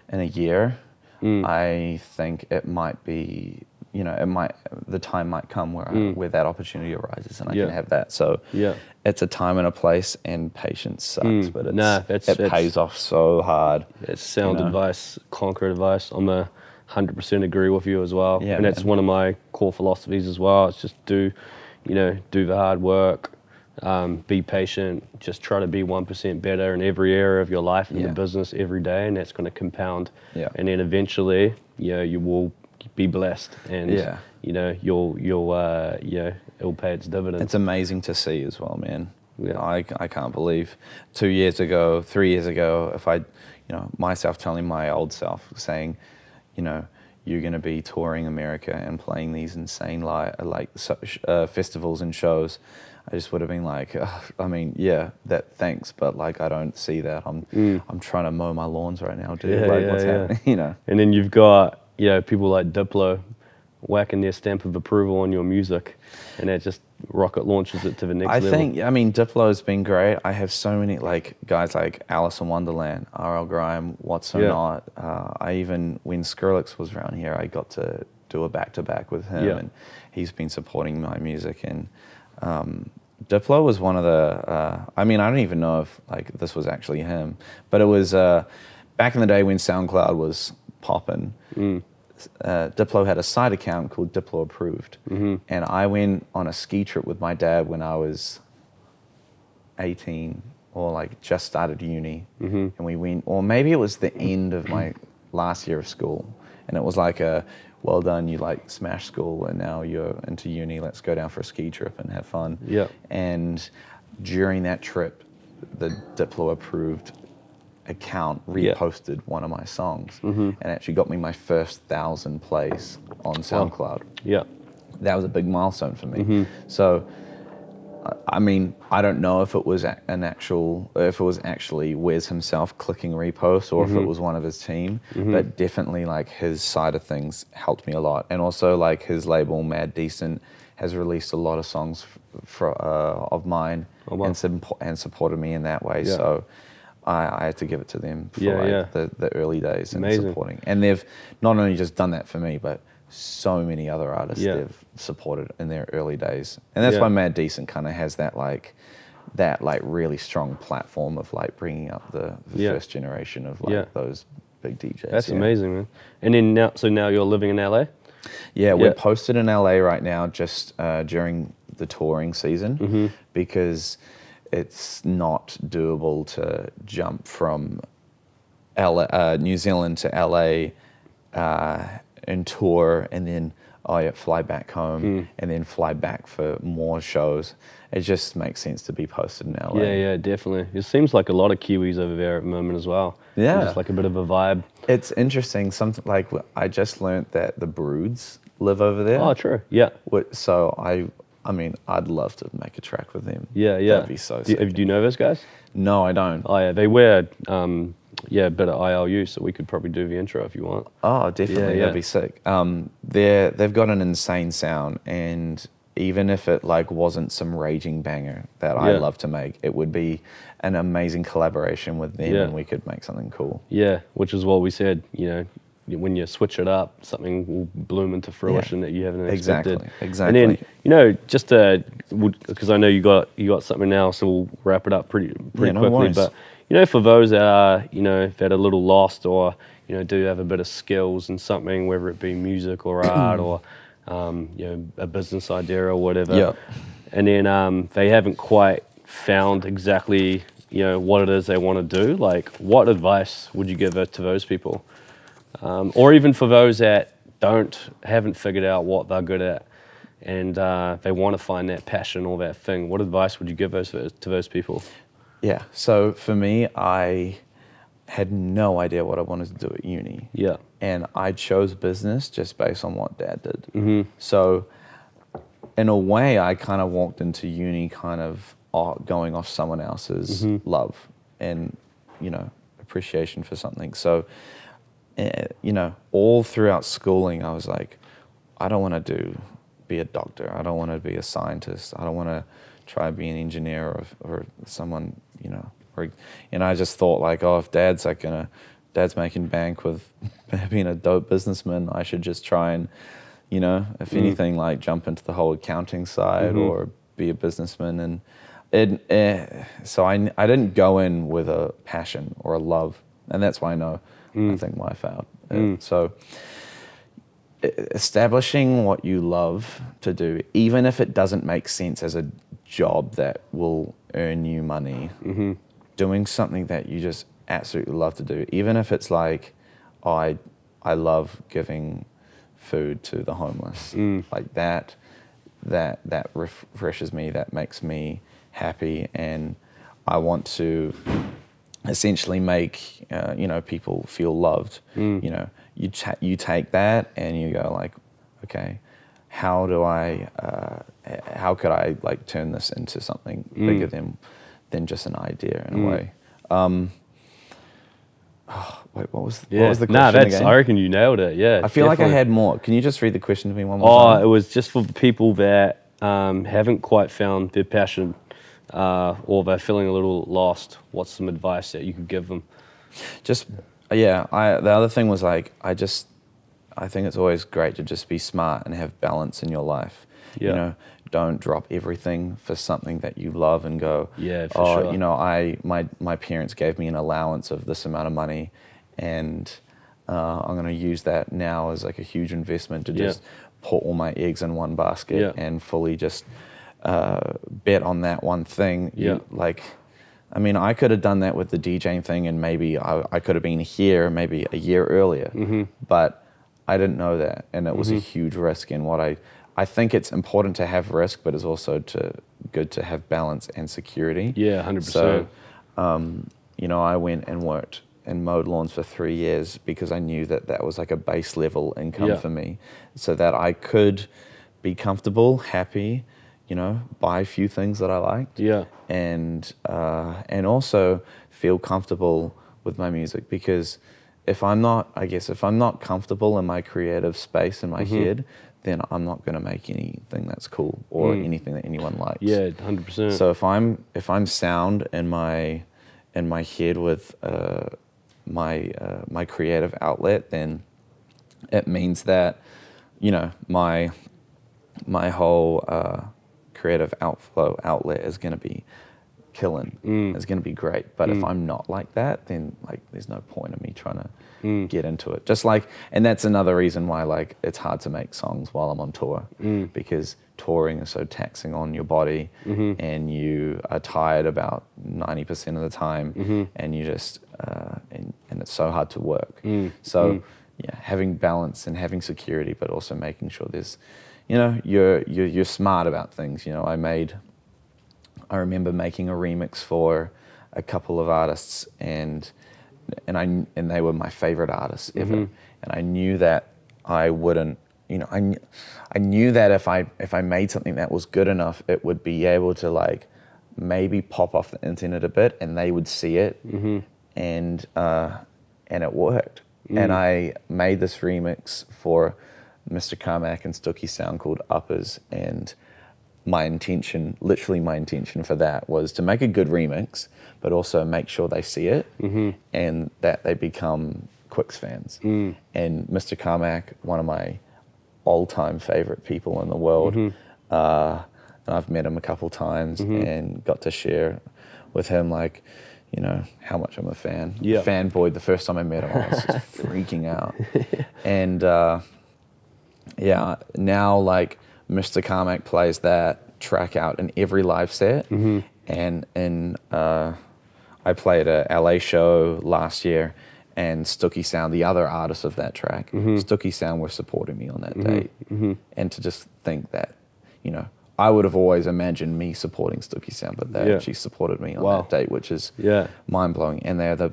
in a year, mm. I think it might be. You know, it might the time might come where I, where that opportunity arises, and I Yeah. can have that. So Yeah. it's a time and a place, and patience sucks, mm. but it's, Nah, that's- it that's- pays off so hard. It's sound know? advice, concrete advice. I'm a hundred percent agree with you as well. Yeah, and that's man. one of my core philosophies as well. It's just do, you know, do the hard work, um, be patient, just try to be one percent better in every area of your life in Yeah. the business every day, and that's going to compound. Yeah. And then eventually, you know, you will be blessed, and Yeah. you know, you'll you'll uh, you know, it'll pay its dividends. It's amazing to see as well, man. Yeah. I, I can't believe two years ago, three years ago, if I, you know, myself telling my old self, saying, you know, you're going to be touring America and playing these insane li- like uh, festivals and shows. I just would have been like, I mean, yeah, that thanks, but like I don't see that. I'm I'm trying to mow my lawns right now, dude. Mm. Yeah, like yeah, what's yeah. happening? You know. And then you've got you know people like Diplo whacking their stamp of approval on your music, and it just rocket launches it to the next I level. I think, I mean, Diplo's been great. I have so many like guys like Alison Wonderland, R.L. Grime, What's So Yeah. Not. Uh, I even when Skrillex was around here, I got to do a back to back with him, Yeah. and he's been supporting my music. And um, Diplo was one of the. Uh, I mean, I don't even know if like this was actually him, but it was uh, back in the day when SoundCloud was popping mm. uh, Diplo had a side account called Diplo Approved, mm-hmm. and I went on a ski trip with my dad when I was 18 or like just started uni, mm-hmm. and we went, or maybe it was the end of my last year of school, and it was like a well done, you like smash school, and now you're into uni. Let's go down for a ski trip and have fun. Yeah. And during that trip, the Diplo Approved account Yeah. reposted one of my songs and actually got me my first thousand plays on SoundCloud. yeah, That was a big milestone for me. Mm-hmm. So, I- mean, I don't know if it was an actual, if it was actually Wes himself clicking repost or Mm-hmm. if it was one of his team, but definitely like his side of things helped me a lot. And also like his label Mad Decent has released a lot of songs for, uh, of mine Oh, wow. and, and supported me in that way. Yeah. So I, I had to give it to them for Yeah, like yeah. The, the early days and Amazing. supporting. And they've not only just done that for me, but so many other artists Yeah. they've supported in their early days. And that's why Mad Decent kind of has that like that like really strong platform of like bringing up the, the first generation of like those big DJs. that's yeah. amazing, man. And then now, so now you're living in LA. Yeah, we're posted in LA right now just uh, during the touring season Mm-hmm. because it's not doable to jump from LA, uh, New Zealand to LA uh, and tour and then oh yeah, fly back home Hmm. and then fly back for more shows. It just makes sense to be posted in LA. Yeah, yeah, definitely. It seems like a lot of Kiwis over there at the moment as well. Yeah. Just like a bit of a vibe. It's interesting. Something like I just learned that the Broods live over there. Oh, true. Yeah. So I, I mean, I'd love to make a track with them. Yeah, yeah. That'd be so Do, sick. do you know those guys? No, I don't. Oh, yeah. They wear, um, yeah, a bit of ILU, so we could probably do the intro if you want. Oh, definitely. Yeah, yeah. That'd be sick. Um, they're they've got an insane sound, and even if it like wasn't some raging banger that I love to make, it would be an amazing collaboration with them, Yeah. and we could make something cool. Yeah, which is what we said, you know, when you switch it up, something will bloom into fruition that you haven't expected. Exactly, And then, you know, just because I know you got you got something now, so we'll wrap it up pretty pretty Yeah, no quickly. worries. But you know, for those that are you know that are a little lost or you know do have a bit of skills in something, whether it be music or art or um, you know a business idea or whatever, and then um, they haven't quite found exactly you know what it is they want to do. Like, what advice would you give to those people, um, or even for those that don't haven't figured out what they're good at? And uh, they want to find that passion or that thing. What advice would you give those to those people? Yeah. So for me, I had no idea what I wanted to do at uni. Yeah. and I chose business just based on what dad did. Mm-hmm. So, in a way, I kind of walked into uni kind of going off someone else's love and, you know, appreciation for something. So, Eh, you know, all throughout schooling, I was like, I don't want to do be a doctor. I don't want to be a scientist. I don't want to try to be an engineer or, or someone, you know. Or, and I just thought like, oh, if dad's like gonna, dad's making bank with being a dope businessman, I should just try and, you know, if mm. anything, like jump into the whole accounting side mm-hmm. or be a businessman. And it, eh, so I, I didn't go in with a passion or a love, and that's why I know. Mm. I think why I failed. Uh, mm. So establishing what you love to do, even if it doesn't make sense as a job that will earn you money, mm-hmm. doing something that you just absolutely love to do, even if it's like, oh, I, I love giving food to the homeless, mm. like that, that that refreshes me, that makes me happy, and I want to essentially make uh, you know people feel loved. You know, you ta- you take that and you go like, okay, how do I, uh, how could I like turn this into something bigger than than just an idea in a way. Um, oh, wait, what was Yeah. what was the question nah, that's. again? I reckon you nailed it. Yeah. I feel like I had more. Can you just read the question to me one more Oh, time? it was just for people that um, haven't quite found their passion uh, or they're feeling a little lost. What's some advice that you could give them? just yeah i the other thing was like i just i think it's always great to just be smart and have balance in your life Yeah. you know don't drop everything for something that you love and go Yeah, for oh sure. you know i my my parents gave me an allowance of this amount of money and uh, i'm going to use that now as like a huge investment to Yeah. just put all my eggs in one basket Yeah. and fully just uh, bet on that one thing You- Yeah. like I mean, I could have done that with the DJing thing, and maybe I, I could have been here maybe a year earlier. Mm-hmm. But I didn't know that, and it was a huge risk. And what I, I think it's important to have risk, but it's also to good to have balance and security. Yeah, 100%. So, um, you know, I went and worked and mowed lawns for three years because I knew that that was like a base level income Yeah. for me, so that I could be comfortable, happy, you know, buy a few things that I liked Yeah. and uh, and also feel comfortable with my music because if I'm not, I guess, if I'm not comfortable in my creative space in my Mm-hmm. head, then I'm not going to make anything that's cool or anything that anyone likes. Mm. Yeah, 100%. So if I'm if I'm sound in my in my head with uh, my uh, my creative outlet, then it means that you know my my whole uh, creative outflow outlet is going to be killing. Mm. It's going to be great. But if mm. I'm not like that, then like there's no point in me trying to mm. get into it. Just like, and that's another reason why like it's hard to make songs while I'm on tour mm. because touring is so taxing on your body mm-hmm. and you are tired about 90% of the time mm-hmm. and you just uh, and, and it's so hard to work. So yeah, having balance and having security, but also making sure there's, you know, you're you're you're smart about things. You know, I made, I remember making a remix for a couple of artists, and and I and they were my favorite artists ever, mm-hmm. and I knew that I wouldn't. You know, I, I knew that if I if I made something that was good enough, it would be able to like maybe pop off the internet a bit, and they would see it, mm-hmm. and uh, and it worked. Mm. And I made this remix for Mr. Carmack and Stooki Sound called Uppers, and my intention, literally my intention for that was to make a good remix, but also make sure they see it and that they become Quix fans. And Mr. Carmack, one of my all-time favorite people in the world, uh, and I've met him a couple times and got to share with him like, you know, how much I'm a fan. Yeah. Fanboy. The first time I met him, I was just freaking out. And uh, yeah, now like Mr. Carmack plays that track out in every live set, mm-hmm. and in uh, I played a LA show last year, and Stooki Sound, the other artist of that track, mm-hmm. Stooki Sound were supporting me on that mm-hmm. date, and to just think that, you know. I would have always imagined me supporting Stooki Sound, but they Yeah. actually supported me on Wow. that date, which is Yeah. mind blowing. And they're the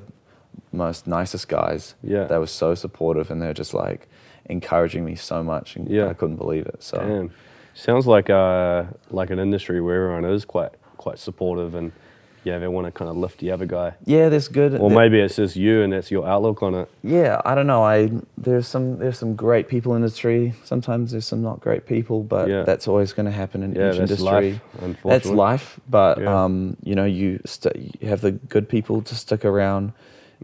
most nicest guys. Yeah. They were so supportive and they're just like encouraging me so much. And Yeah. I couldn't believe it. So Damn. Sounds like uh like an industry where everyone is quite quite supportive and yeah, they want to kind of lift the other guy. yeah, there's good. Or there- maybe it's just you and that's your outlook on it. yeah, I don't know. I there's some there's some great people in the industry. Sometimes there's some not great people, but Yeah. that's always going to happen in Yeah, each that's industry. life, That's life, but Yeah. um, you know, you st- you have the good people to stick around,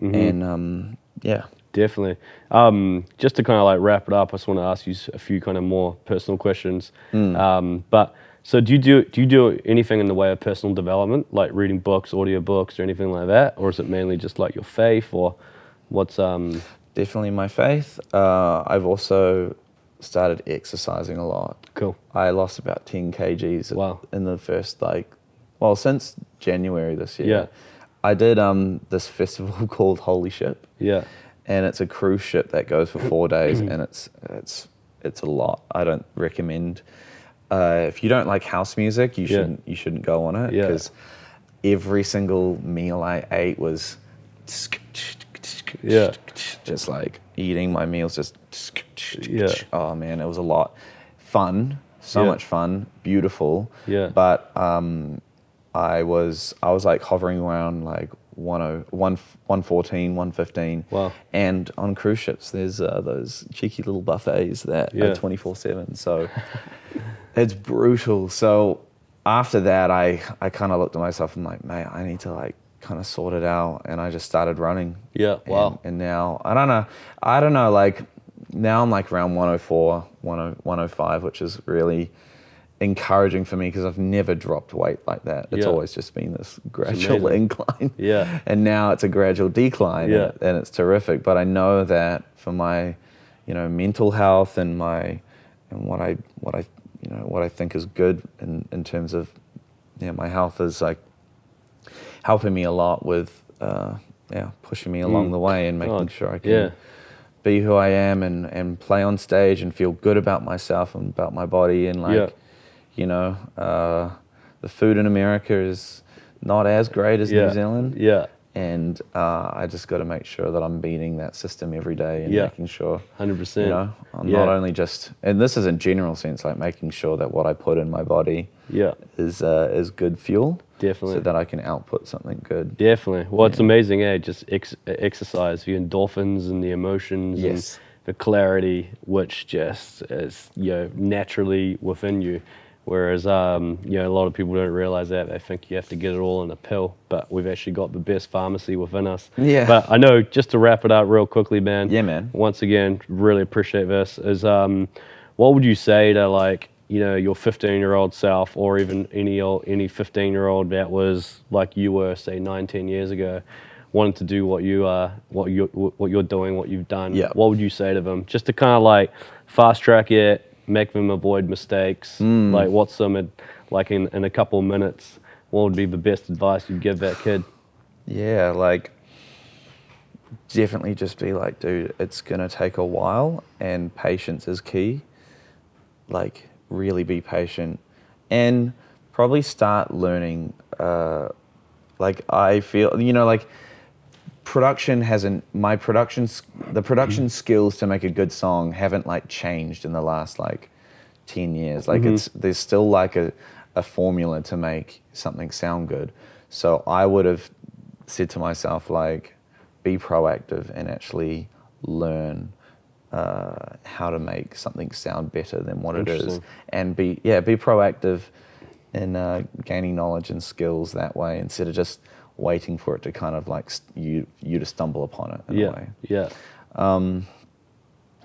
Mm-hmm. and um, yeah, Definitely. Um, just to kind of like wrap it up, I just want to ask you a few kind of more personal questions. Hmm. Um, but so do you do do you do anything in the way of personal development, like reading books, audio books, or anything like that, or is it mainly just like your faith, or what's um? definitely my faith. Uh, I've also started exercising a lot. Cool. I lost about 10 kgs Wow. in the first like well since January this year. Yeah. I did um this festival called Holy Ship Yeah. And it's a cruise ship that goes for 4 days and it's it's it's a lot. I don't recommend uh, if you don't like house music, you shouldn't you shouldn't go on it Yeah. because every single meal I ate was Yeah. just like eating my meals just Yeah. oh man it was a lot fun so Yeah. much fun beautiful Yeah. but um i was i was like hovering around like 10 1 114 115 Wow. and on cruise ships there's uh, those cheeky little buffets that Yeah. are 24 7 so it's brutal so after that i i kind of looked at myself and like mate i need to like kind of sort it out and i just started running Yeah. and, Wow. and now I don't know. I don't know. Like now I'm like around 104, 10 105, which is really encouraging for me because I've never dropped weight like that. It's Yeah. always just been this gradual incline. Yeah. And now it's a gradual decline. Yeah. And, and it's terrific. But I know that for my, you know, mental health and my, and what I, what I, you know, what I think is good in, in terms of, yeah, my health is like helping me a lot with, uh, yeah, pushing me along Mm. the way and making Oh, sure I can yeah. be who I am and, and play on stage and feel good about myself and about my body and like, Yeah. You know, uh, the food in America is not as great as Yeah. New Zealand, Yeah. and uh, I just got to make sure that I'm beating that system every day and Yeah. making sure, hundred percent. you know, I'm Yeah. not only just, and this is in general sense, like making sure that what I put in my body Yeah. is uh, is good fuel, Definitely. so that I can output something good. Definitely. Well, it's amazing, eh? Just ex- exercise, the endorphins and the emotions Yes. and the clarity, which just is, you know, naturally within you. Whereas, um, you know, a lot of people don't realize that. They think you have to get it all in a pill, but we've actually got the best pharmacy within us. Yeah. But I know, just to wrap it up real quickly, man. Yeah, man. Once again, really appreciate this. Is um, what would you say to like, you know, your 15 year old self, or even any old, any 15 year old that was like you were, say, nine, 10 years ago, wanting to do what you are, what you what you're doing, what you've done. Yeah. What would you say to them, just to kind of like fast track it, make them avoid mistakes? Hmm. Like, what's some ad- like in in a couple of minutes? What would be the best advice you'd give that kid? Yeah, like definitely just be like, dude, it's gonna take a while, and patience is key. Like, really be patient, and probably start learning. Uh, like, I feel, you know, like production hasn't my production the production skills to make a good song haven't like changed in the last like 10 years. Like it's there's still like a, a formula to make something sound good. So i would have said to myself like be proactive and actually learn uh, how to make something sound better than what it is. And be yeah be proactive in uh, gaining knowledge and skills that way instead of just waiting for it to kind of like st- you you to stumble upon it in a Yeah. way Yeah.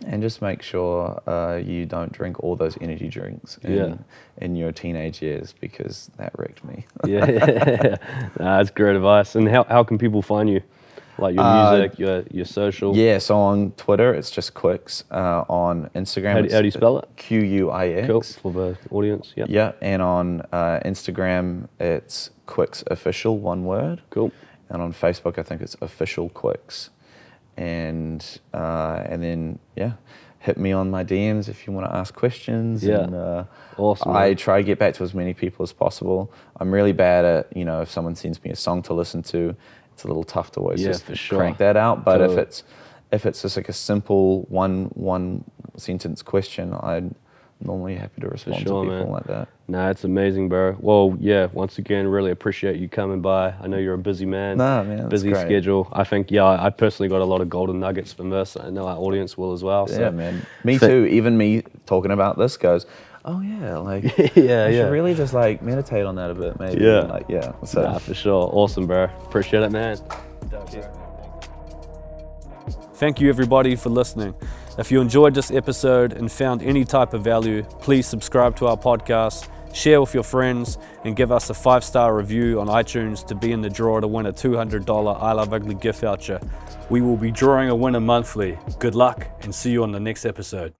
and just make sure uh, you don't drink all those energy drinks in, Yeah. in your teenage years because that wrecked me Yeah. nah, that's great advice. And how, how can people find you? Like your Uh, music, your your social. yeah so on twitter it's just Quix uh, on instagram How do- how do you spell it? q-u-i-x Cool for the audience. Yeah. yeah and on uh, instagram it's Quix official one word Cool. and on Facebook, I think it's official Quix, and uh, and then yeah, hit me on my DMs if you want to ask questions. Yeah. and, uh, Awesome, I man. try to get back to as many people as possible. I'm really bad at you know if someone sends me a song to listen to, it's a little tough to always Yeah, just for sure. crank that out. But if it's if it's just like a simple one one sentence question, I'm normally happy to respond sure, to people man. like that. Nah, it's amazing, bro. Well, yeah. Once again, really appreciate you coming by. I know you're a busy man. Nah, man, Busy great. schedule. I think, yeah, I personally got a lot of golden nuggets from this. I know our audience will as well. So. Yeah, man. Me Fa- too. Even me talking about this goes, oh yeah, like Yeah, I yeah. should really just like meditate on that a bit, maybe. Yeah. Like yeah. So Nah, for sure. Awesome, bro. Appreciate it, man. Thank you, everybody, for listening. If you enjoyed this episode and found any type of value, please subscribe to our podcast, share with your friends, and give us a five star review on iTunes to be in the draw to win a $200 I Love Ugly gift voucher. We will be drawing a winner monthly. Good luck and see you on the next episode.